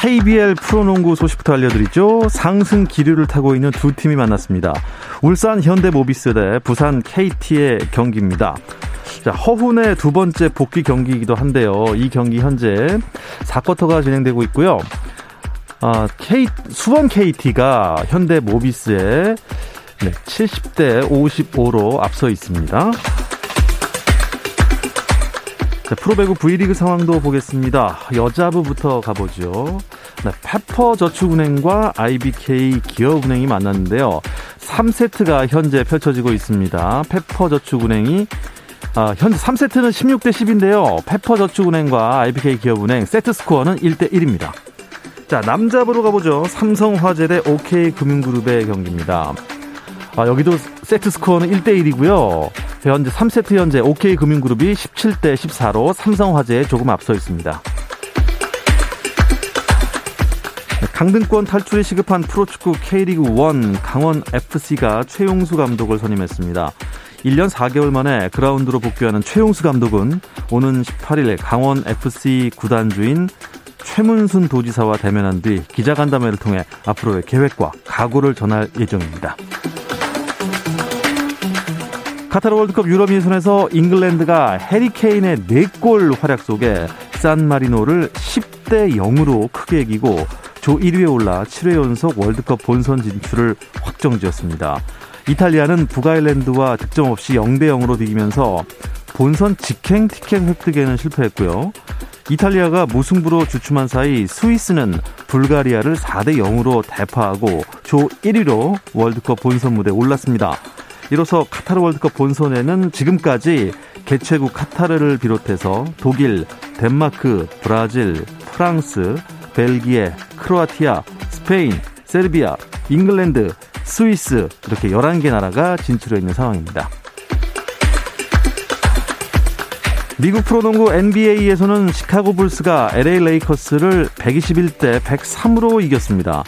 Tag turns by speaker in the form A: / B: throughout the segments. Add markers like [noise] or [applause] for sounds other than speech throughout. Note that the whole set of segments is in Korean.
A: KBL 프로농구 소식부터 알려드리죠. 상승 기류를 타고 있는 두 팀이 만났습니다. 울산 현대모비스 대 부산 KT의 경기입니다. 자, 허훈의 두 번째 복귀 경기이기도 한데요. 이 경기 현재 4쿼터가 진행되고 있고요. 아, K, 수원 KT가 현대 모비스에 네, 70대 55로 앞서 있습니다. 자, 프로배구 V리그 상황도 보겠습니다. 여자부부터 가보죠. 네, 페퍼저축은행과 IBK 기업은행이 만났는데요. 3세트가 현재 펼쳐지고 있습니다. 페퍼저축은행이 아, 현재 3세트는 16대 10인데요. 페퍼저축은행과 IBK 기업은행 세트 스코어는 1대 1입니다. 자, 남자부로 가보죠. 삼성화재 대 OK금융그룹의 경기입니다. 아, 여기도 세트 스코어는 1대 1이고요. 현재 3세트 현재 OK금융그룹이 17대 14로 삼성화재에 조금 앞서 있습니다. 강등권 탈출이 시급한 프로축구 K리그 1 강원 FC가 최용수 감독을 선임했습니다. 1년 4개월 만에 그라운드로 복귀하는 최용수 감독은 오는 18일 강원 FC 구단주인 최문순 도지사와 대면한 뒤 기자간담회를 통해 앞으로의 계획과 각오를 전할 예정입니다. 카타르 월드컵 유럽 예선에서 잉글랜드가 해리케인의 4골 활약 속에 산마리노를 10대 0으로 크게 이기고 조 1위에 올라 7회 연속 월드컵 본선 진출을 확정지었습니다. 이탈리아는 북아일랜드와 득점 없이 0대 0으로 비기면서 본선 직행 티켓 획득에는 실패했고요. 이탈리아가 무승부로 주춤한 사이 스위스는 불가리아를 4대 0으로 대파하고 조 1위로 월드컵 본선 무대에 올랐습니다. 이로써 카타르 월드컵 본선에는 지금까지 개최국 카타르를 비롯해서 독일, 덴마크, 브라질, 프랑스, 벨기에, 크로아티아, 스페인, 세르비아, 잉글랜드, 스위스 이렇게 11개 나라가 진출해 있는 상황입니다. 미국 프로농구 NBA에서는 시카고 불스가 LA 레이커스를 121대 103으로 이겼습니다.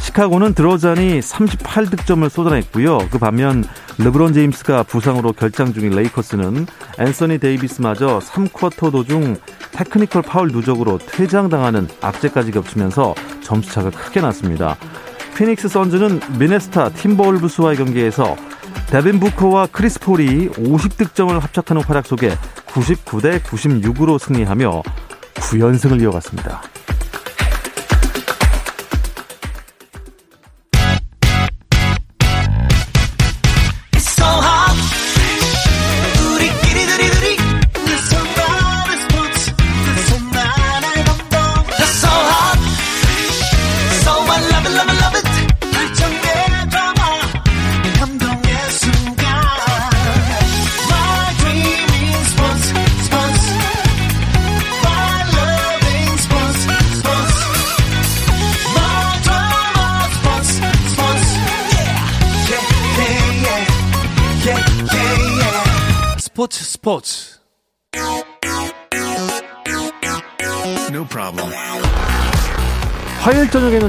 A: 시카고는 드로잔이 38득점을 쏟아냈고요. 그 반면 르브론 제임스가 부상으로 결장 중인 레이커스는 앤서니 데이비스마저 3쿼터 도중 테크니컬 파울 누적으로 퇴장당하는 악재까지 겹치면서 점수차가 크게 났습니다. 피닉스 선즈는 미네소타 팀버울브스와의 경기에서 데빈 부커와 크리스 폴이 50득점을 합작하는 활약 속에 99대 96으로 승리하며 9연승을 이어갔습니다.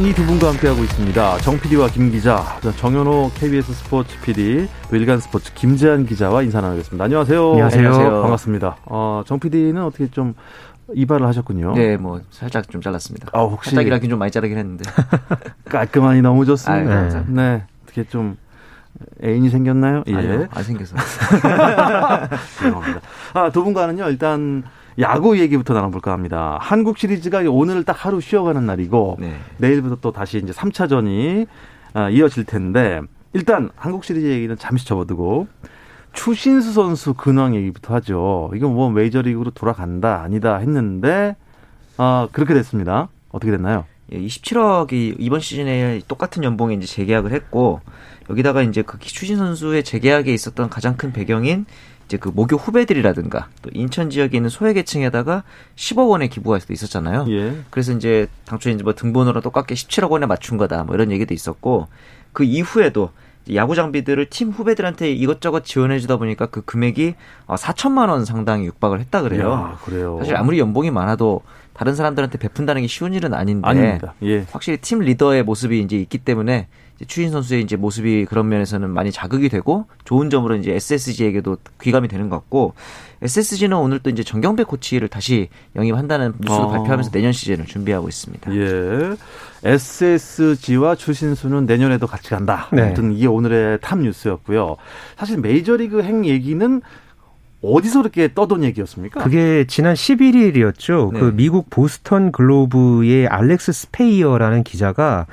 A: 이 두 분과 함께하고 있습니다. 정 PD와 김 기자, 정현호 KBS 스포츠 PD, 일간 스포츠 김재한 기자와 인사 나누겠습니다. 안녕하세요.
B: 안녕하세요. 안녕하세요.
A: 반갑습니다. 어, 정 PD는 어떻게 좀 이발을 하셨군요.
B: 네, 뭐 살짝 좀 잘랐습니다.
A: 아, 혹시
B: 살짝이라긴 좀 많이 자르긴 했는데 [laughs]
A: 깔끔하니 너무 좋습니다.
B: 아유,
A: 네. 네, 어떻게 좀 애인이 생겼나요?
B: 예. 아니요, 안 생겨서. [laughs]
A: 죄송합니다. 아, 두 분과는요, 일단 야구 얘기부터 나눠볼까 합니다. 한국 시리즈가 오늘 딱 하루 쉬어가는 날이고,
B: 네.
A: 내일부터 또 다시 이제 3차전이 아, 이어질 텐데, 일단 한국 시리즈 얘기는 잠시 접어두고, 추신수 선수 근황 얘기부터 하죠. 이거 뭐 메이저리그로 돌아간다, 아니다 했는데, 아, 그렇게 됐습니다. 어떻게 됐나요?
B: 예, 27억이 이번 시즌에 똑같은 연봉에 이제 재계약을 했고 여기다가 이제 그 추신 선수의 재계약에 있었던 가장 큰 배경인 이제 그 모교 후배들이라든가 또 인천 지역에 있는 소외계층에다가 10억 원의 기부할 수도 있었잖아요. 예. 그래서 이제 당초에 이제 뭐 등번호랑 똑같게 17억 원에 맞춘 거다 뭐 이런 얘기도 있었고 그 이후에도 야구 장비들을 팀 후배들한테 이것저것 지원해 주다 보니까 그 금액이 4천만 어, 원 상당히 육박을 했다 그래요. 야, 그래요. 사실 아무리 연봉이 많아도 다른 사람들한테 베푼다는 게 쉬운 일은 아닌데. 예. 확실히 팀 리더의 모습이 이제 있기 때문에 추신 선수의 이제 모습이 그런 면에서는 많이 자극이 되고 좋은 점으로 이제 SSG에게도 귀감이 되는 것 같고 SSG는 오늘 또 이제 정경배 코치를 다시 영입한다는 뉴스를 어. 발표하면서 내년 시즌을 준비하고 있습니다.
A: 예. SSG와 추신수는 내년에도 같이 간다. 네. 아무튼 이게 오늘의 탑 뉴스였고요. 사실 메이저리그 행 얘기는 어디서 그렇게 떠돈 얘기였습니까?
C: 그게 지난 11일이었죠. 네. 그 미국 보스턴 글로브의 알렉스 스페이어라는 기자가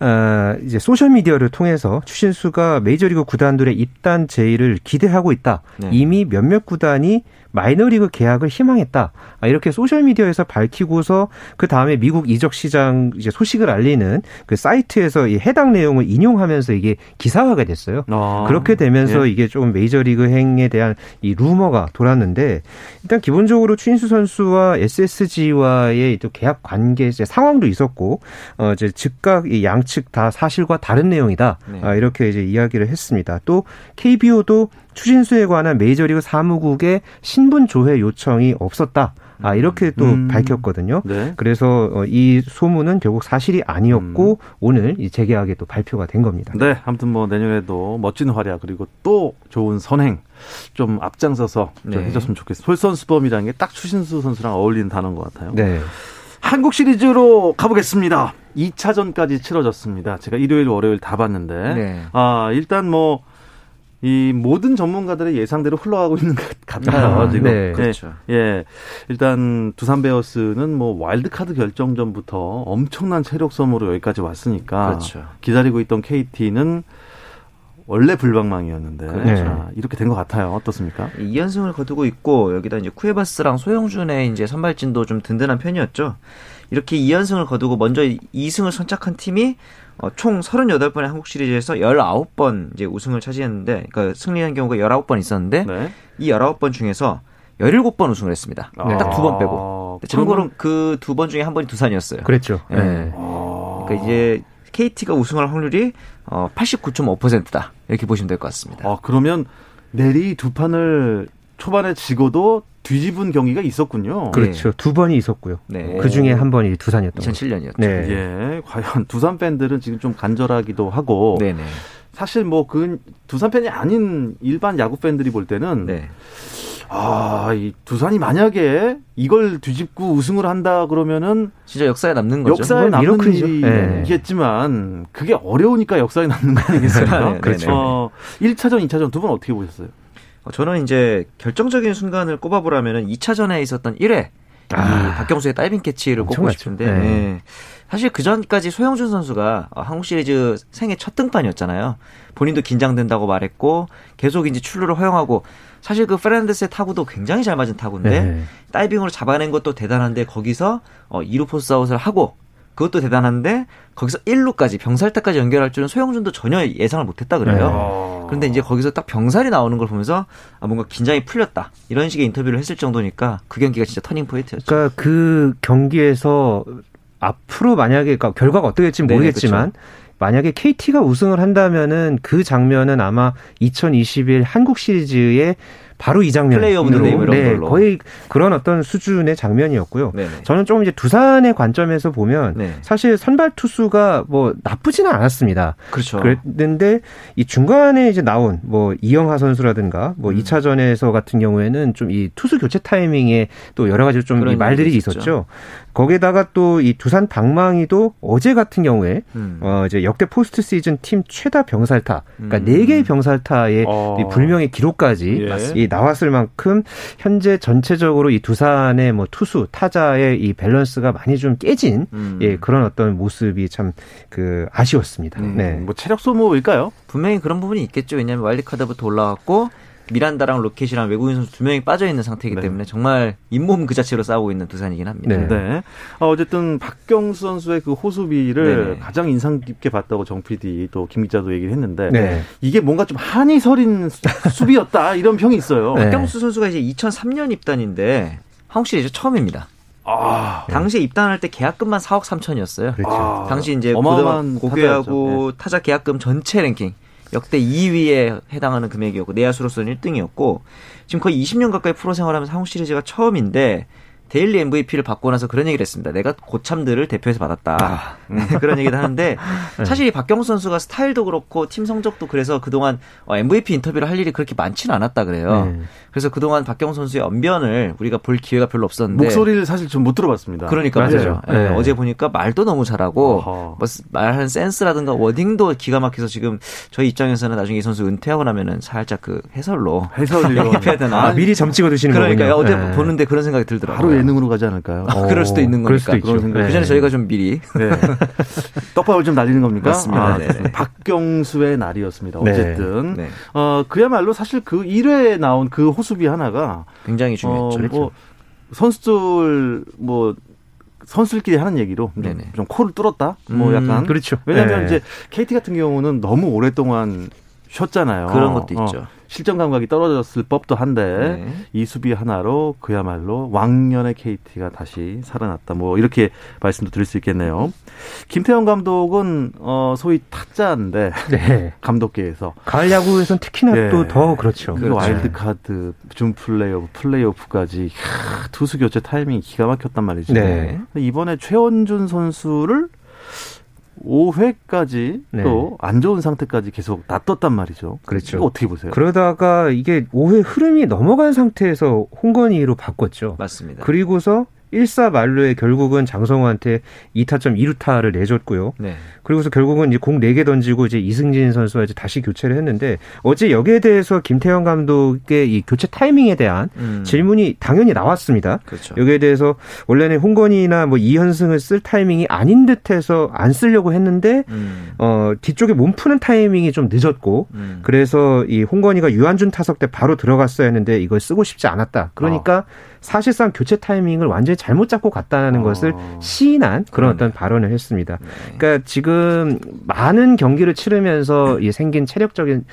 C: 어 이제 소셜 미디어를 통해서 추신수가 메이저리그 구단들의 입단 제의를 기대하고 있다. 네. 이미 몇몇 구단이 마이너리그 계약을 희망했다. 아, 이렇게 소셜 미디어에서 밝히고서 그 다음에 미국 이적 시장 이제 소식을 알리는 그 사이트에서 이 해당 내용을 인용하면서 이게 기사화가 됐어요. 아, 그렇게 되면서 예. 이게 좀 메이저리그 행에 대한 이 루머 가 돌았는데 일단 기본적으로 추신수 선수와 SSG와의 또 계약 관계 상황도 있었고 어 이제 즉각 이 양측 다 사실과 다른 내용이다. 네. 아, 이렇게 이제 이야기를 했습니다. 또 KBO도 추신수에 관한 메이저리그 사무국의 신분 조회 요청이 없었다. 아, 이렇게 또 음. 밝혔거든요. 네. 그래서 어, 이 소문은 결국 사실이 아니었고 음. 오늘 이 재계약에 또 발표가 된 겁니다.
A: 네. 아무튼 뭐 내년에도 멋진 활약 그리고 또 좋은 선행 좀 앞장서서 네. 해줬으면 좋겠어요. 솔선수범이라는 게 딱 추신수 선수랑 어울리는 단어인 것 같아요. 네. 한국 시리즈로 가보겠습니다. 2차전까지 치러졌습니다. 제가 일요일, 월요일 다 봤는데. 네. 아, 일단 뭐 이 모든 전문가들의 예상대로 흘러가고 있는 것 같아요. 아, 지금. 네. 그렇죠. 예, 예. 일단 두산 베어스는 뭐 와일드 카드 결정전부터 엄청난 체력 소모로 여기까지 왔으니까 그렇죠. 기다리고 있던 KT는 원래 불방망이였는데 그렇죠. 자, 이렇게 된 것 같아요. 어떻습니까?
B: 2연승을 거두고 있고 여기다 이제 쿠에바스랑 소형준의 이제 선발진도 좀 든든한 편이었죠. 이렇게 2연승을 거두고 먼저 2승을 선착한 팀이 어, 총 38번의 한국 시리즈에서 19번 이제 우승을 차지했는데, 그러니까 승리한 경우가 19번 있었는데, 네. 이 19번 중에서 17번 우승을 했습니다. 네. 딱두 번 빼고. 아, 참고로 그 두 번 중에 한 번이 두산이었어요.
C: 그랬죠. 네.
B: 네. 아. 그러니까 이제 KT가 우승할 확률이 어, 89.5%다. 이렇게 보시면 될 것 같습니다.
A: 아, 그러면 내리 두 판을 초반에 지고도 뒤집은 경기가 있었군요.
C: 그렇죠. 네. 두 번이 있었고요. 네. 그 중에 한 번이 두산이었던
B: 2007년이었죠.
A: 네. 예. 과연 두산 팬들은 지금 좀 간절하기도 하고 네네. 사실 뭐 그 두산 팬이 아닌 일반 야구 팬들이 볼 때는 네. 아, 이 두산이 만약에 이걸 뒤집고 우승을 한다 그러면은
B: 진짜 역사에 남는 거죠.
A: 역사에 남는 일이겠지만 그게 어려우니까 역사에 남는 거 아니겠습니까? [laughs] 네, 그렇죠. 어, 1차전, 2차전 두 분 어떻게 보셨어요?
B: 어, 저는 이제 결정적인 순간을 꼽아보라면은 2차전에 있었던 1회 아, 박경수의 다이빙 캐치를 꼽고 싶은데 네. 네. 사실 그 전까지 소형준 선수가 어, 한국 시리즈 생애 첫 등판이었잖아요. 본인도 긴장된다고 말했고 계속 이제 출루를 허용하고 사실 그 페르난데스의 타구도 굉장히 잘 맞은 타구인데 네. 다이빙으로 잡아낸 것도 대단한데 거기서 어 2루 포스 아웃을 하고 그것도 대단한데 거기서 1루까지 병살타까지 연결할 줄은 소형준도 전혀 예상을 못했다 그래요. 네. 그런데 이제 거기서 딱 병살이 나오는 걸 보면서 아 뭔가 긴장이 풀렸다 이런 식의 인터뷰를 했을 정도니까 그 경기가 진짜 터닝 포인트였죠.
C: 그러니까 그 경기에서 앞으로 만약에 그러니까 결과가 어떻게 될지 모르겠지만 그렇죠. 만약에 KT가 우승을 한다면은 그 장면은 아마 2021 한국 시리즈의 바로 이 장면.
B: play of 네,
C: 네, 거의 그런 어떤 수준의 장면이었고요. 네네. 저는 조금 이제 두산의 관점에서 보면 네. 사실 선발 투수가 뭐 나쁘지는 않았습니다.
B: 그렇죠.
C: 그랬는데 이 중간에 이제 나온 뭐 이영하 선수라든가 뭐 음. 2차전에서 같은 경우에는 좀 이 투수 교체 타이밍에 또 여러 가지 좀 말들이 있었죠. 거기에다가 또 이 두산 방망이도 어제 같은 경우에 음. 어 이제 역대 포스트 시즌 팀 최다 병살타, 그러니까 네 음. 개의 병살타의 어. 불명예 기록까지 예. 이 나왔을 만큼 현재 전체적으로 이 두산의 뭐 투수 타자의 이 밸런스가 많이 좀 깨진 음. 예 그런 어떤 모습이 참 그 아쉬웠습니다. 음. 네.
A: 뭐 체력 소모일까요?
B: 분명히 그런 부분이 있겠죠. 왜냐하면 와일드카드부터 올라왔고 미란다랑 로켓이랑 외국인 선수 두 명이 빠져 있는 상태이기 네. 때문에 정말 잇몸 그 자체로 싸우고 있는 두산이긴 합니다.
A: 네. 네. 어, 어쨌든 박경수 선수의 그 호수비를 네네. 가장 인상 깊게 봤다고 정 PD 또 김 기자도 얘기를 했는데 네. 이게 뭔가 좀 한이 서린 수비였다 [laughs] 이런 평이 있어요.
B: 네. 박경수 선수가 이제 2003년 입단인데 한국 시리즈 처음입니다. 아, 당시에 입단할 때 계약금만 4억 3천이었어요. 그렇죠. 아, 당시 이제 어마어마한 고교하고 네. 타자 계약금 전체 랭킹 역대 2위에 해당하는 금액이었고 내야수로서는 1등이었고 지금 거의 20년 가까이 프로 생활하면서 한국 시리즈가 처음인데 daily MVP를 받고 나서 그런 얘기를 했습니다. 내가 고참들을 대표해서 받았다. 아. 네, 그런 얘기를 하는데 [laughs] 네. 사실 이 박경수 선수가 스타일도 그렇고 팀 성적도 그래서 그동안 MVP 어, 인터뷰를 할 일이 그렇게 많지는 않았다 그래요. 네. 그래서 그동안 박경수 선수의 언변을 우리가 볼 기회가 별로 없었는데
A: 목소리를 사실 좀 못 들어봤습니다.
B: 그러니까 맞아요. 네. 네. 어제 보니까 말도 너무 잘하고 뭐 말하는 센스라든가 워딩도 기가 막혀서 지금 저희 입장에서는 나중에 이 선수 은퇴하고 나면은 살짝 그 해설로
A: 해설로 [laughs]
C: 해야 되나 아, 미리 점 찍어 두시는
B: 거군요.
C: 그러니까
B: 어제 네. 보는데 그런 생각이 들더라고요.
A: 예능으로 가지 않을까요?
B: 아, 그럴 수도 있는 거니까.
C: 수도 그런
B: 생각. 네. 그 전에 저희가 좀 미리 네. [laughs]
A: 떡밥을 좀 날리는 겁니까?
B: 맞습니다. 아, 네.
A: 박경수의 날이었습니다. 네. 어쨌든 네. 어, 그야말로 사실 그 1회에 나온 그 호수비 하나가
B: 굉장히 중요했죠. 어, 뭐
A: 선수들 뭐 선수들끼리 하는 얘기로 좀, 좀 코를 뚫었다. 뭐 음, 약간
C: 그렇죠.
A: 왜냐하면 네. 이제 KT 같은 경우는 너무 오랫동안 쉬었잖아요.
B: 그런 것도 있죠.
A: 어, 실전 감각이 떨어졌을 법도 한데 네. 이 수비 하나로 그야말로 왕년의 KT가 다시 살아났다. 뭐 이렇게 말씀도 드릴 수 있겠네요. 김태형 감독은 어 소위 타짜인데 네. [laughs] 감독계에서
C: 가을 야구에선 특히나 네. 또더 그렇죠.
A: 그 그렇죠. 와일드 카드, 준 플레이오프, 플레이오프까지 투수 교체 타이밍이 기가 막혔단 말이죠. 네. 이번에 최원준 선수를 5회까지 네. 또안 좋은 상태까지 계속 놔뒀단 말이죠.
C: 그렇죠.
A: 어떻게 보세요?
C: 그러다가 이게 5회 흐름이 넘어간 상태에서 홍건희로 바꿨죠.
B: 맞습니다.
C: 그리고서 1사 말로에 결국은 장성호한테 2타점 2루타를 내줬고요. 네. 그리고서 결국은 이제 공 4개 던지고 이제 이승진 선수와 이제 다시 교체를 했는데 어제 여기에 대해서 김태형 감독의 이 교체 타이밍에 대한 음. 질문이 당연히 나왔습니다. 그렇죠. 여기에 대해서 원래는 홍건희나 뭐 이현승을 쓸 타이밍이 아닌 듯해서 안 쓰려고 했는데 음. 어 뒤쪽에 몸 푸는 타이밍이 좀 늦었고 음. 그래서 이 홍건희가 유한준 타석 때 바로 들어갔어야 했는데 이걸 쓰고 싶지 않았다. 그러니까 어. 사실상 교체 타이밍을 완전히 잘못 잡고 갔다는 어. 것을 시인한 그런 어떤 발언을 했습니다. 네. 그러니까 지금 많은 경기를 치르면서 생긴 체력적인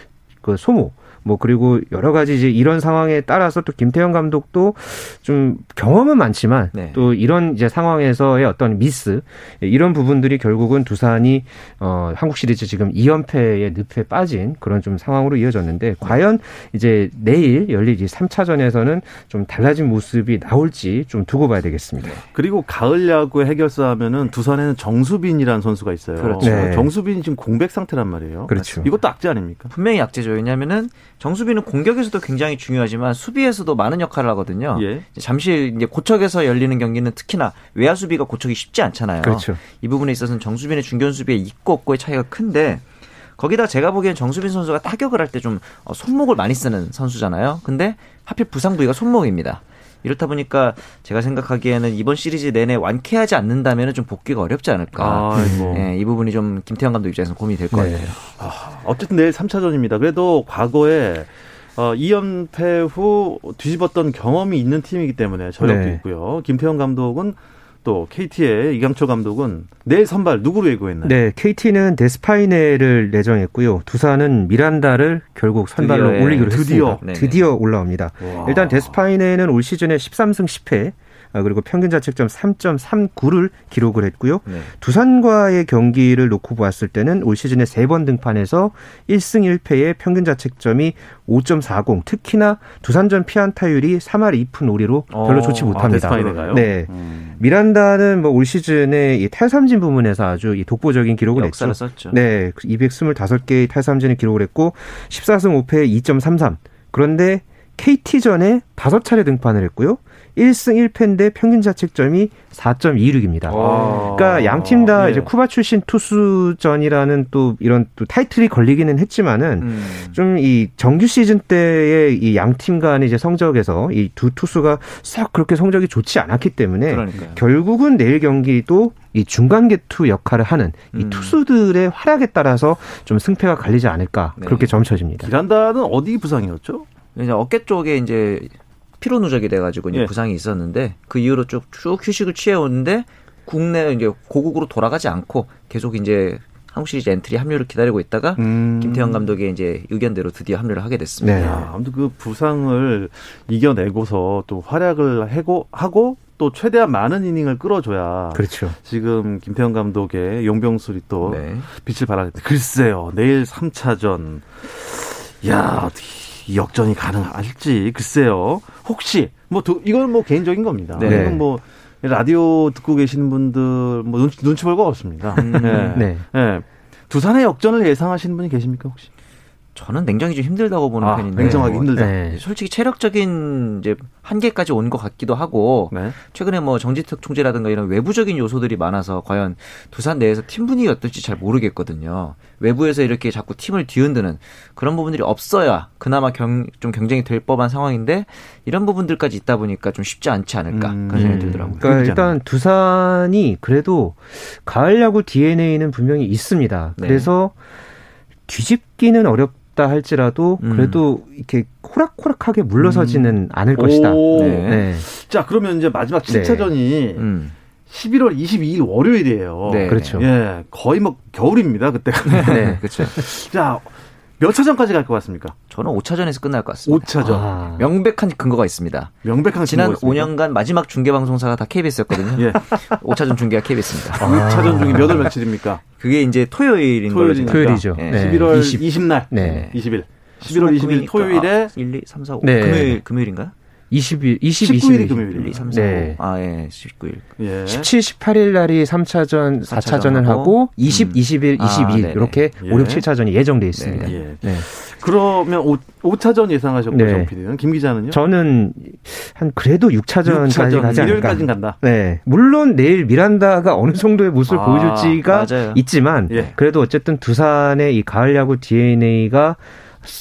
C: 그 소모 뭐 그리고 여러 가지 이제 이런 상황에 따라서 또 김태형 감독도 좀 경험은 많지만 네. 또 이런 이제 상황에서의 어떤 미스 이런 부분들이 결국은 두산이 어 한국 시리즈 지금 2연패의 늪에 빠진 그런 좀 상황으로 이어졌는데 과연 이제 내일 열릴 이 3차전에서는 좀 달라진 모습이 나올지 좀 두고 봐야 되겠습니다.
A: 그리고 가을 야구 해결사 하면은 두산에는 정수빈이라는 선수가 있어요. 그렇죠. 네. 정수빈이 지금 공백 상태란 말이에요.
C: 그렇죠.
A: 이것도 악재 아닙니까?
B: 분명히 악재죠. 왜냐면은 정수빈은 공격에서도 굉장히 중요하지만 수비에서도 많은 역할을 하거든요. 예. 잠실 이제 고척에서 열리는 경기는 특히나 외야 수비가 고척이 쉽지 않잖아요.
C: 그렇죠.
B: 이 부분에 있어서는 정수빈의 중견 수비에 있고 없고의 차이가 큰데 거기다 제가 보기엔 정수빈 선수가 타격을 할 때좀 어, 손목을 많이 쓰는 선수잖아요. 근데 하필 부상 부위가 손목입니다. 이렇다 보니까 제가 생각하기에는 이번 시리즈 내내 완쾌하지 않는다면 좀 복귀가 어렵지 않을까. 아, 네, 이 부분이 좀 김태형 감독 입장에서 고민이 될것 네. 같아요. 아,
A: 어쨌든 내일 3차전입니다. 그래도 과거에 어, 2연패 후 뒤집었던 경험이 있는 팀이기 때문에 저력도 네. 있고요. 김태형 감독은 또 KT의 이강철 감독은 내일 선발 누구로 예고했나요?
C: 네, KT는 데스파이네를 내정했고요. 두산은 미란다를 결국 선발로 드디어, 올리기로 드디어. 했습니다. 드디어 올라옵니다. 와. 일단 데스파이네는 올 시즌에 13승 10패 아, 그리고 평균 자책점 3.39를 기록을 했고요. 네. 두산과의 경기를 놓고 보았을 때는 올 시즌에 세 번 등판해서 1승 1패의 평균 자책점이 5.40. 특히나 두산전 피안타율이 3할 2푼 5리로 별로 좋지 어, 못합니다.
A: 아,
C: 네. 음. 미란다는 뭐 올 시즌에 이 탈삼진 부문에서 아주 이 독보적인 기록을 했죠.
B: 썼죠.
C: 네. 225개의 탈삼진을 기록을 했고 14승 5패 2.33. 그런데 KT전에 5차례 등판을 했고요. 1승 1패인데 평균 자책점이 4.26입니다. 그러니까 양 팀다 아, 예. 이제 쿠바 출신 투수전이라는 또 이런 또 타이틀이 걸리기는 했지만은 음. 좀이 정규 시즌 때의 이 양팀 간의 이제 성적에서 이 두 투수가 썩 그렇게 성적이 좋지 않았기 때문에 그러니까요. 결국은 내일 경기도 이 중간 개투 역할을 하는 이 음. 투수들의 활약에 따라서 좀 승패가 갈리지 않을까 네. 그렇게 점쳐집니다.
A: 기란다는 어디 부상이었죠?
B: 이제 어깨 쪽에 이제 피로 누적이 돼가지고 이제 예. 부상이 있었는데 그 이후로 쭉, 쭉 휴식을 취해오는데 국내 이제 고국으로 돌아가지 않고 계속 이제 한국 시리즈 엔트리 합류를 기다리고 있다가 음. 김태형 감독의 이제 의견대로 드디어 합류를 하게 됐습니다. 네.
A: 아무튼 그 부상을 이겨내고서 또 활약을 하고 하고 또 최대한 많은 이닝을 끌어줘야
C: 그렇죠.
A: 지금 김태형 감독의 용병술이 또 네. 빛을 발하겠다. 글쎄요. 내일 3차전 야, 이 역전이 가능할지 글쎄요. 혹시 뭐 도, 이건 뭐 개인적인 겁니다. 네. 이건 뭐 라디오 듣고 계시는 분들 뭐 눈치, 눈치 볼 거 없습니다. 음, 네. 네. 네. 두산의 역전을 예상하시는 분이 계십니까 혹시?
B: 저는 냉정히 좀 힘들다고 보는 아, 편인데
A: 냉정하기 힘들다. 네.
B: 솔직히 체력적인 이제 한계까지 온 것 같기도 하고 네. 최근에 뭐 정지특 총재라든가 이런 외부적인 요소들이 많아서 과연 두산 내에서 팀 분위기 어떨지 잘 모르겠거든요. 외부에서 이렇게 자꾸 팀을 뒤흔드는 그런 부분들이 없어야 그나마 경, 좀 경쟁이 될 법한 상황인데 이런 부분들까지 있다 보니까 좀 쉽지 않지 않을까 음, 그런 생각이 들더라고요.
C: 그러니까 일단 두산이 그래도 가을 야구 DNA는 분명히 있습니다. 네. 그래서 뒤집기는 어렵 없다 할지라도 음. 그래도 이렇게 호락호락하게 물러서지는 음. 않을 것이다. 네.
A: 네. 자, 그러면 이제 마지막 7차전이 네. 음. 11월 22일 월요일이에요.
C: 네. 그렇죠.
A: 예, 거의 뭐 겨울입니다, 그때가. 네, [laughs] 그렇죠. 자, 몇 차전까지 갈 것 같습니까?
B: 저는 5차전에서 끝날 것 같습니다.
A: 5차전. 아.
B: 명백한 근거가 있습니다.
A: 명백한
B: 지난 근거가 5년간 마지막 중계 방송사가 다 KBS였거든요. [laughs] 예. 5차전 중계가 KBS입니다.
A: 아. 5차전 중에 몇월 며칠입니까?
B: 그게 이제 토요일인
C: 토요일이니까. 토요일이죠.
A: 네. 11월 20. 20날. 네. 20일. 11월 20일 토요일에
B: 1, 2, 3, 4, 5. 네. 금요일 금요일인가요?
C: 20일, 20,
A: 19일이 금요일.
B: 1, 2, 3, 4, 네. 5. 아, 예, 19일.
C: 예. 17, 18일 날이 3차전, 4차전을 하고, 20, 음. 20일, 22일. 아, 이렇게 예. 5, 6, 7차전이 예정돼 있습니다. 네. 네.
A: 그러면 5, 차전 예상하셨고, 네. 정 PD는. 김 기자는요?
C: 저는 한 그래도 6차전까지 6차전, 가지 않을까.
A: 일요일까지 간다.
C: 네. 물론 내일 미란다가 어느 정도의 모습을 아, 보여줄지가 맞아요. 있지만, 예. 그래도 어쨌든 두산의 이 가을 야구 DNA가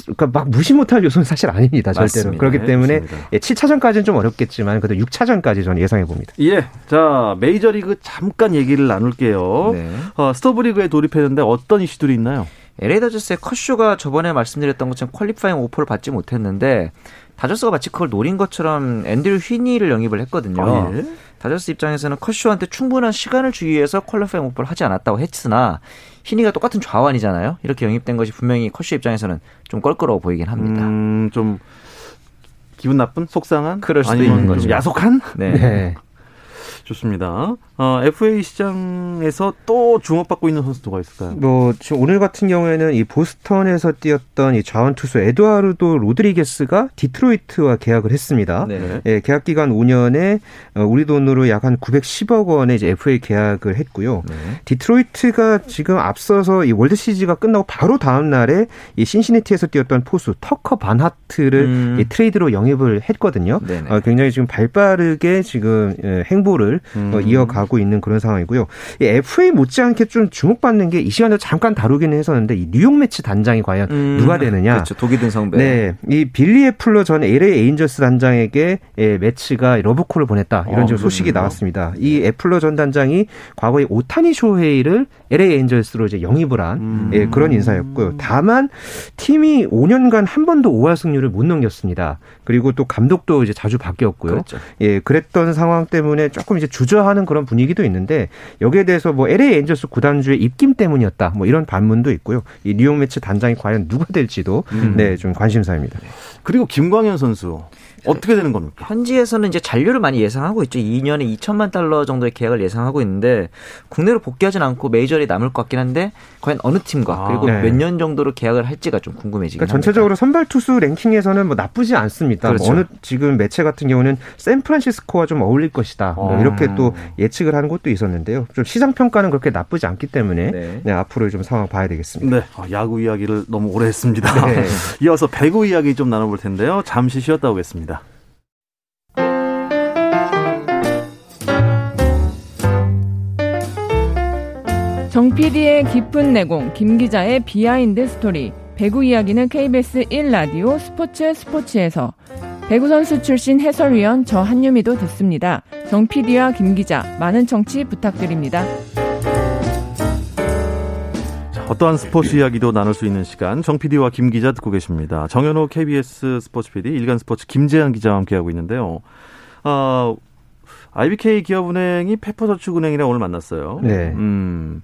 C: 그러니까 막 무시 못할 요소는 사실 아닙니다. 절대로. 맞습니다. 그렇기 네, 때문에 예, 7차전까지는 좀 어렵겠지만 그래도 6차전까지 저는 예상해 봅니다.
A: 예. 자, 메이저리그 잠깐 얘기를 나눌게요. 네. 어, 스토브리그에 돌입했는데 어떤 이슈들이 있나요?
B: LA 다저스의 커쇼가 저번에 말씀드렸던 것처럼 qualifying offer를 받지 못했는데 다저스가 마치 그걸 노린 것처럼 앤드류 히니를 영입을 했거든요. 아, 예? 다저스 입장에서는 커쇼한테 충분한 시간을 주기 위해서 qualifying offer를 하지 않았다고 했으나 히니가 똑같은 좌완이잖아요. 이렇게 영입된 것이 분명히 커쇼 입장에서는 좀 껄끄러워 보이긴 합니다.
A: 음, 좀 기분 나쁜, 속상한,
B: 그럴 수도 있는 거죠.
A: 야속한.
B: 네. 네.
A: 좋습니다. 어, FA 시장에서 또 주목받고 있는 선수 누가 있을까요?
C: 뭐 지금 오늘 같은 경우에는 이 보스턴에서 뛰었던 이 좌완 투수 에드와르도 로드리게스가 디트로이트와 계약을 했습니다. 네. 예, 계약 기간 5년에 어, 우리 돈으로 약 한 910억 원의 이제 FA 계약을 했고요. 네. 디트로이트가 지금 앞서서 이 월드 시리즈가 끝나고 바로 다음 날에 이 신시내티에서 뛰었던 포수 터커 반하트를 음. 이 트레이드로 영입을 했거든요. 어, 굉장히 지금 발빠르게 지금 예, 행보를 음. 어, 이어가고 있는 그런 상황이고요. 이 FA 못지않게 좀 주목받는 게 이 시간에 잠깐 다루기는 했었는데 이 뉴욕 메츠 단장이 과연 음. 누가 되느냐?
B: 그렇죠. 독이 든 성배.
C: 네, 이 빌리 애플러 전 LA 에인절스 단장에게 예, 메츠가 러브콜을 보냈다 이런 어, 소식이 나왔습니다. 이 네. 애플러 전 단장이 과거에 오타니 쇼헤이를 LA 에인절스로 이제 영입을 한 음. 예, 그런 인사였고요. 다만 팀이 5년간 한 번도 5할 승률을 못 넘겼습니다. 그리고 또 감독도 이제 자주 바뀌었고요. 그렇죠. 예, 그랬던 상황 때문에 조금 이제 주저하는 그런 분위기도 있는데 여기에 대해서 뭐 LA 엔젤스 구단주의 입김 때문이었다. 뭐 이런 반문도 있고요. 이 뉴욕 매치 단장이 과연 누가 될지도 음. 네, 좀 관심사입니다.
A: 그리고 김광현 선수 어떻게 되는 겁니까?
B: 현지에서는 이제 잔류를 많이 예상하고 있죠. 2년에 2천만 달러 정도의 계약을 예상하고 있는데 국내로 복귀하진 않고 메이저리 남을 것 같긴 한데 과연 어느 팀과 아, 그리고 네. 몇년 정도로 계약을 할지가 좀 궁금해지긴 그러니까
C: 합니다. 전체적으로 선발 투수 랭킹에서는 뭐 나쁘지 않습니다. 뭐 그렇죠. 뭐 어느 지금 매체 같은 경우는 샌프란시스코와 좀 어울릴 것이다. 뭐 아. 이렇게 또 예측을 하는 곳도 있었는데요. 좀 시장 평가는 그렇게 나쁘지 않기 때문에 네. 네, 앞으로 좀 상황 봐야 되겠습니다.
A: 네, 아, 야구 이야기를 너무 오래 했습니다. 네. [laughs] 이어서 배구 이야기 좀 나눠볼 텐데요. 잠시 쉬었다 오겠습니다.
D: 정 PD의 깊은 내공, 김 기자의 behind story. 배구 이야기는 KBS 1라디오 스포츠 스포츠에서 배구 선수 출신 해설위원 저 한유미도 듣습니다. 정 PD와 김 기자 많은 청취 부탁드립니다.
A: 자, 어떠한 스포츠 이야기도 나눌 수 있는 시간 정 PD와 김 기자 듣고 계십니다. 정현호 KBS 스포츠 PD, 일간 스포츠 김재한 기자와 함께하고 있는데요. 어, IBK 기업은행이 페퍼저축은행이랑 오늘 만났어요. 네. 음,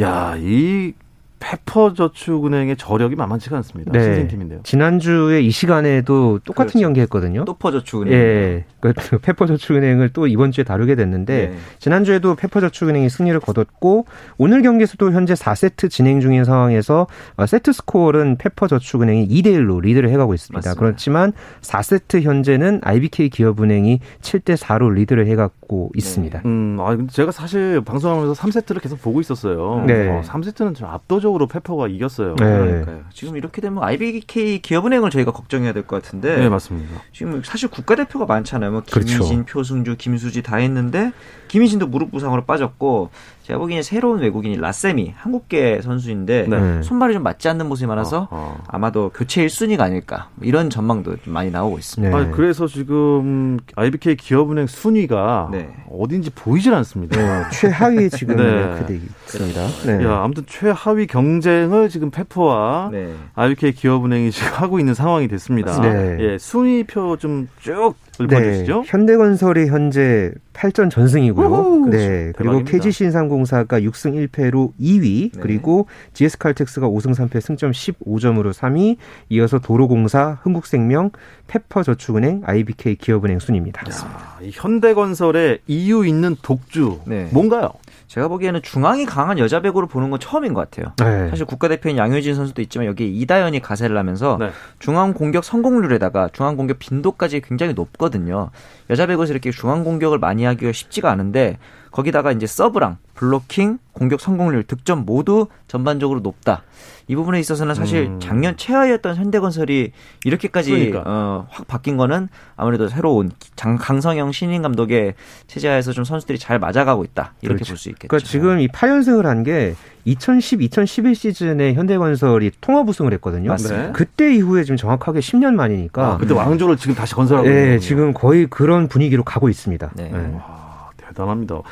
A: 야, 이 페퍼저축은행의 저력이 만만치가 않습니다. 네. 신생 팀인데요.
C: 지난주에 이 시간에도 똑같은 그렇죠. 경기 했거든요.
B: 또퍼저축은행.
C: 예. 그 [laughs] 페퍼저축은행을 또 이번 주에 다루게 됐는데 네. 지난주에도 페퍼저축은행이 승리를 거뒀고 오늘 경기에서도 현재 4세트 진행 중인 상황에서 어, 세트 스코어는 페퍼저축은행이 2대 1로 리드를 해가고 있습니다. 맞습니다. 그렇지만 4세트 현재는 IBK 기업은행이 7대 4로 리드를 해가고 있습니다.
A: 네. 음, 아 제가 사실 방송하면서 3세트를 계속 보고 있었어요. 네. 어, 3세트는 좀 압도적 압도적으로 페퍼가 이겼어요. 네.
B: 그러니까요. 지금 이렇게 되면 IBK 기업은행을 저희가 걱정해야 될 것 같은데.
A: 네, 맞습니다.
B: 지금 사실 국가대표가 많잖아요. 뭐. 김희진, 그렇죠. 표승주, 김수지 다 했는데 김희진도 무릎 부상으로 빠졌고 제가 보기에는 새로운 외국인이 라셈이 한국계 선수인데 네. 손발이 좀 맞지 않는 모습이 많아서 어, 어. 아마도 교체 1순위가 아닐까 뭐 이런 전망도 좀 많이 나오고 있습니다.
A: 네. 아 그래서 지금 IBK 기업은행 순위가 네. 어딘지 보이질 않습니다.
C: 네, 최하위에 지금 네. 있습니다.
A: 네. 야, 아무튼 최하위 경쟁을 지금 페퍼와 IBK 기업은행이 지금 하고 있는 상황이 됐습니다. 예, 순위표 좀 쭉 읊어주시죠.
C: 현대건설이 현재 8전 전승이고요. 우후, 네. 그리고. KGC 인삼공사가 6승 1패로 2위, 네. 그리고 GS칼텍스가 5승 3패 승점 15점으로 3위, 이어서 도로공사, 흥국생명, 페퍼저축은행, IBK 기업은행 순입니다.
A: 야, 이 현대건설의 이유 있는 독주 네. 뭔가요?
B: 제가 보기에는 중앙이 강한 여자 배구를 보는 건 처음인 것 같아요. 네. 사실 국가대표인 양효진 선수도 있지만 여기에 이다현이 가세를 하면서 네. 중앙 공격 성공률에다가 중앙 공격 빈도까지 굉장히 높거든요. 여자 배구에서 이렇게 중앙 공격을 많이 하기가 쉽지가 않은데 거기다가 이제 서브랑 블로킹, 공격 성공률, 득점 모두 전반적으로 높다. 이 부분에 있어서는 사실 음. 작년 최하였던 현대건설이 이렇게까지 그러니까. 어, 확 바뀐 거는 아무래도 새로운 장, 강성영 신인 감독의 체제하에서 좀 선수들이 잘 맞아가고 있다 이렇게 그렇죠. 볼수 있겠죠.
C: 그러니까 지금 이 8연승을 한 게 2010, 2011 시즌에 현대건설이 통합 우승을 했거든요. 맞습니다. 그때 이후에 지금 정확하게 10년 만이니까. 아,
A: 그때 왕조를 지금 다시 건설하고
C: 네, 있는 지금 거의 그런 분위기로 가고 있습니다. 네. 네.
A: 대단합니다.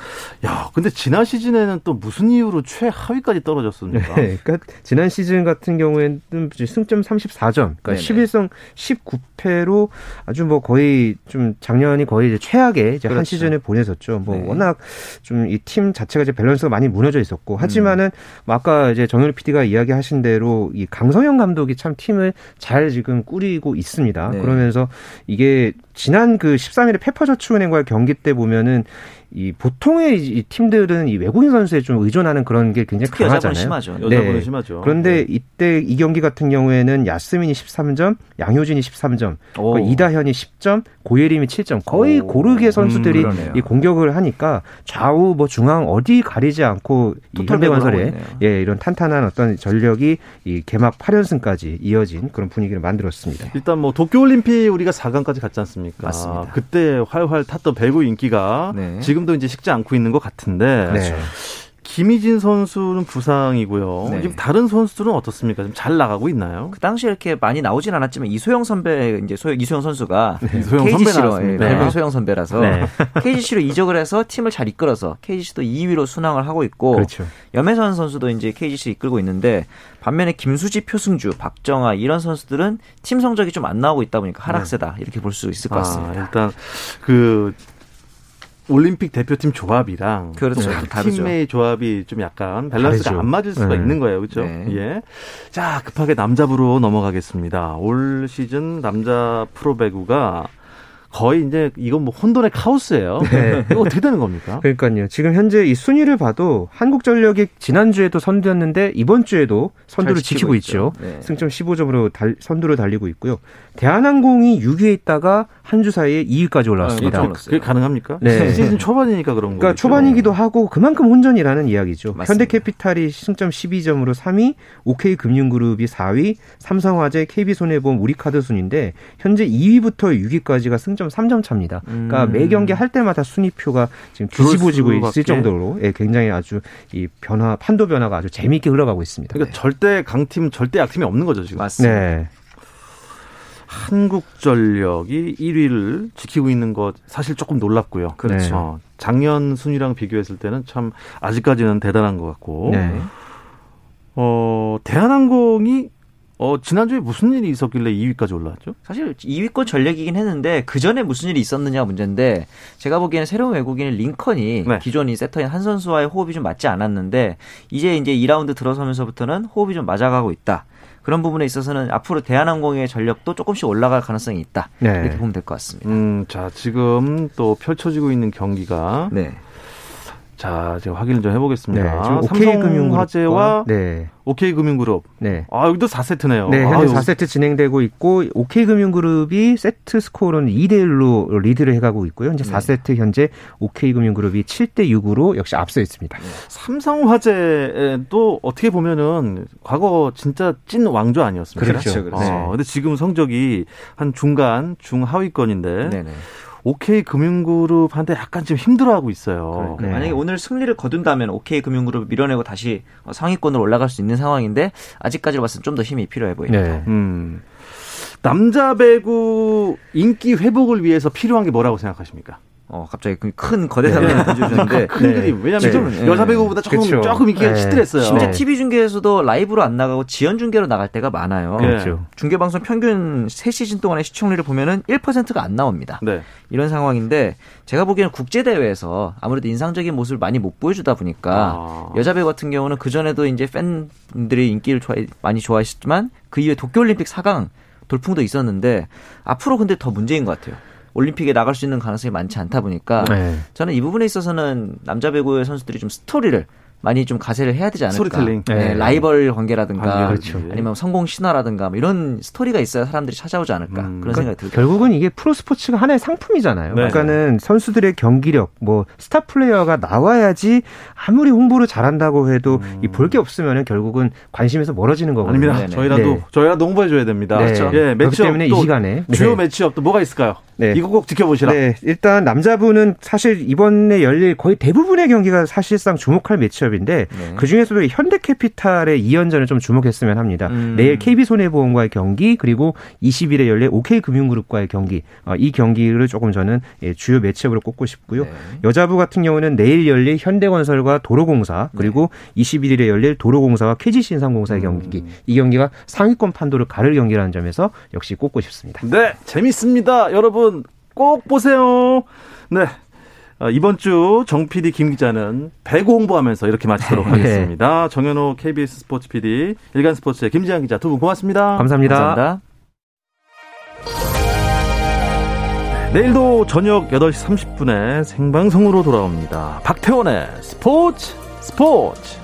A: 야, 근데 지난 시즌에는 또 무슨 이유로 최하위까지 떨어졌습니까?
C: 네, 그러니까 지난 시즌 같은 경우에는 승점 34점, 그러니까 네네. 11승 19패로 아주 뭐 거의 좀 작년이 거의 이제 최악의 이제 그렇죠. 한 시즌을 보내셨죠. 뭐 네. 워낙 좀 이 팀 자체가 이제 밸런스가 많이 무너져 있었고 하지만은 음. 뭐 아까 이제 정현우 PD가 이야기하신 대로 이 강성현 감독이 참 팀을 잘 지금 꾸리고 있습니다. 네. 그러면서 이게 지난 그 13일에 페퍼저축은행과의 경기 때 보면은 이 보통의 이 팀들은 이 외국인 선수에 좀 의존하는 그런 게 굉장히 강하잖아요.
B: 심하죠.
A: 네. 심하죠.
C: 그런데 네. 이때 이 경기 같은 경우에는 야스민이 13점, 양효진이 13점, 그 이다현이 10점, 고예림이 7점. 거의 오. 고르게 선수들이 음, 이 공격을 하니까 좌우 뭐 중앙 어디 가리지 않고 이 현대건설의 예, 이런 탄탄한 어떤 전력이 이 개막 8연승까지 이어진 그런 분위기를 만들었습니다.
A: 일단 뭐 도쿄 올림픽 우리가 4강까지 갔지 않습니까?
B: 맞습니다.
A: 그때 활활 탔던 배구 인기가 네. 지금도 이제 식지 않고 있는 것 같은데 네. 김희진 선수는 부상이고요. 네. 지금 다른 선수들은 어떻습니까? 좀 잘 나가고 있나요?
B: 그 당시에 이렇게 많이 나오진 않았지만 이소영 선배 이제 소, 이소영 선수가 네. KGC로 예, 별명 소영 선배라서 네. [laughs] KGC로 이적을 해서 팀을 잘 이끌어서 KGC도 2위로 순항을 하고 있고 그렇죠. 염혜선 선수도 이제 KGC 이끌고 있는데 반면에 김수지, 표승주, 박정아 이런 선수들은 팀 성적이 좀 안 나오고 있다 보니까 하락세다 네. 이렇게 볼 수 있을 것 아, 같습니다.
A: 아, 일단 그 올림픽 대표팀 조합이랑
B: 그렇죠.
A: 팀의 조합이 좀 약간 밸런스가 다르죠. 안 맞을 수가 네. 있는 거예요. 그렇죠? 네. 예. 자, 급하게 남자부로 넘어가겠습니다. 올 시즌 남자 프로 배구가 거의 이제 이건 뭐 혼돈의 카오스예요. 네. 이거 어떻게 되는 겁니까?
C: 그러니까요. 지금 현재 이 순위를 봐도 한국전력이 지난주에도 선두였는데 이번 주에도 선두를 지키고, 지키고 있죠. 네. 승점 15점으로 달, 선두를 달리고 있고요. 대한항공이 6위에 있다가 한 주 사이에 2위까지 올라왔습니다. 아,
A: 그게 가능합니까? 네. [laughs] 시즌 초반이니까 그런
C: 거죠. 그러니까 초반이기도 하고 그만큼 혼전이라는 이야기죠. 맞습니다. 현대캐피탈이 승점 12점으로 3위, OK금융그룹이 4위, 삼성화재, KB손해보험, 우리카드 순인데 현재 2위부터 6위까지가 승점 3점 차입니다. 그러니까 음. 매 경기 할 때마다 순위표가 지금 뒤집어지고 있을 정도로 예, 굉장히 아주 이 변화 판도 변화가 아주 재미있게 흘러가고 있습니다.
A: 그러니까 네. 절대 강팀, 절대 약팀이 없는 거죠 지금.
B: 맞습니다. 네.
A: 한국전력이 1위를 지키고 있는 것 사실 조금 놀랍고요.
B: 그렇죠. 어,
A: 작년 순위랑 비교했을 때는 참 아직까지는 대단한 것 같고. 네. 어, 대한항공이 어, 지난주에 무슨 일이 있었길래 2위까지 올라왔죠?
B: 사실 2위권 전략이긴 했는데 그 전에 무슨 일이 있었느냐가 문제인데 제가 보기에는 새로운 외국인 링컨이 네. 기존 이 세터인 한 선수와의 호흡이 좀 맞지 않았는데 이제 이제 2라운드 들어서면서부터는 호흡이 좀 맞아가고 있다. 그런 부분에 있어서는 앞으로 대한항공의 전력도 조금씩 올라갈 가능성이 있다. 네. 이렇게 보면 될 것 같습니다.
A: 음, 자, 지금 또 펼쳐지고 있는 경기가 네. 자, 제가 확인을 좀 해보겠습니다. 네, 지금 삼성화재와 네. OK금융그룹. 네. 아, 여기도 4세트네요.
C: 네, 현재 아유. 4세트 진행되고 있고 OK금융그룹이 세트 스코어는 2대 1로 리드를 해가고 있고요. 현재 4세트 현재 OK금융그룹이 7대 6으로 역시 앞서 있습니다. 네.
A: 삼성화재도 어떻게 보면은 과거 진짜 찐 왕조 아니었습니까?
C: 그렇죠. 그렇죠.
A: 어, 근데 지금 성적이 한 중간 중하위권인데 네네. OK 금융그룹한테 약간 좀 힘들어하고 있어요.
B: 네. 만약에 오늘 승리를 거둔다면 OK 금융그룹 밀어내고 다시 상위권으로 올라갈 수 있는 상황인데 아직까지로 봤을 때 좀 더 힘이 필요해 보입니다. 네. 음.
A: 남자 배구 인기 회복을 위해서 필요한 게 뭐라고 생각하십니까?
B: 어, 갑자기 그큰 거대 담론을 네. 던져주셨는데. [laughs]
A: 큰 그림. 네. 왜냐면 지금 네. 여자 배구보다 조금, 그쵸. 조금 인기가 네. 시들했어요.
B: 심지어 TV 중계에서도 라이브로 안 나가고 지연 중계로 나갈 때가 많아요. 그렇죠. 중계 방송 평균 3 시즌 동안의 시청률을 보면은 1%가 안 나옵니다. 네. 이런 상황인데 제가 보기에는 국제 대회에서 아무래도 인상적인 모습을 많이 못 보여주다 보니까 아. 여자 배구 같은 경우는 그 전에도 이제 팬들이 인기를 좋아, 많이 좋아하셨지만 그 이후에 도쿄올림픽 4강 돌풍도 있었는데 앞으로 근데 더 문제인 것 같아요. 올림픽에 나갈 수 있는 가능성이 많지 않다 보니까 네. 저는 이 부분에 있어서는 남자 배구의 선수들이 좀 스토리를 많이 좀 가세를 해야 되지 않을까.
A: 스토리텔링.
B: 네, 네. 라이벌 관계라든가 관계, 그렇죠. 아니면 성공 신화라든가 뭐 이런 스토리가 있어야 사람들이 찾아오지 않을까 음. 그런 그러니까 생각이 들고
C: 결국은 이게 프로 스포츠가 하나의 상품이잖아요. 네. 그러니까는 선수들의 경기력, 뭐 스타 플레이어가 나와야지 아무리 홍보를 잘한다고 해도 음. 이볼 게 없으면은 결국은 관심에서 멀어지는 거거든요.
A: 아닙니다. 저희라도 네. 저희라도 홍보해 줘야 됩니다.
C: 네. 그렇죠. 예, 매치업 때문에 이 시간에
A: 주요 네. 매치업 또 뭐가 있을까요? 네. 이거 꼭 지켜보시라. 네.
C: 일단 남자분은 사실 이번에 열릴 거의 대부분의 경기가 사실상 주목할 매치업인데 네. 그 중에서도 현대캐피탈의 2연전을 좀 주목했으면 합니다. 음. 내일 KB손해보험과의 경기 그리고 20일에 열릴 OK금융그룹과의 경기 어, 이 경기를 조금 저는 예, 주요 매치업으로 꼽고 싶고요. 네. 여자부 같은 경우는 내일 열릴 현대건설과 도로공사 그리고 네. 21일에 열릴 도로공사와 KG신상공사의 음. 경기 이 경기가 상위권 판도를 가를 경기라는 점에서 역시 꼽고 싶습니다.
A: 네, 재밌습니다. 여러분 여러분 꼭 보세요. 네. 어, 이번 주 정 PD 김 기자는 배구 홍보하면서 이렇게 마치도록 네. 하겠습니다. 정현호 KBS 스포츠 PD, 일간 스포츠의 김지한 기자 두 분 고맙습니다.
C: 감사합니다.
B: 감사합니다.
A: 내일도 저녁 8시 30분에 생방송으로 돌아옵니다. 박태원의 스포츠 스포츠.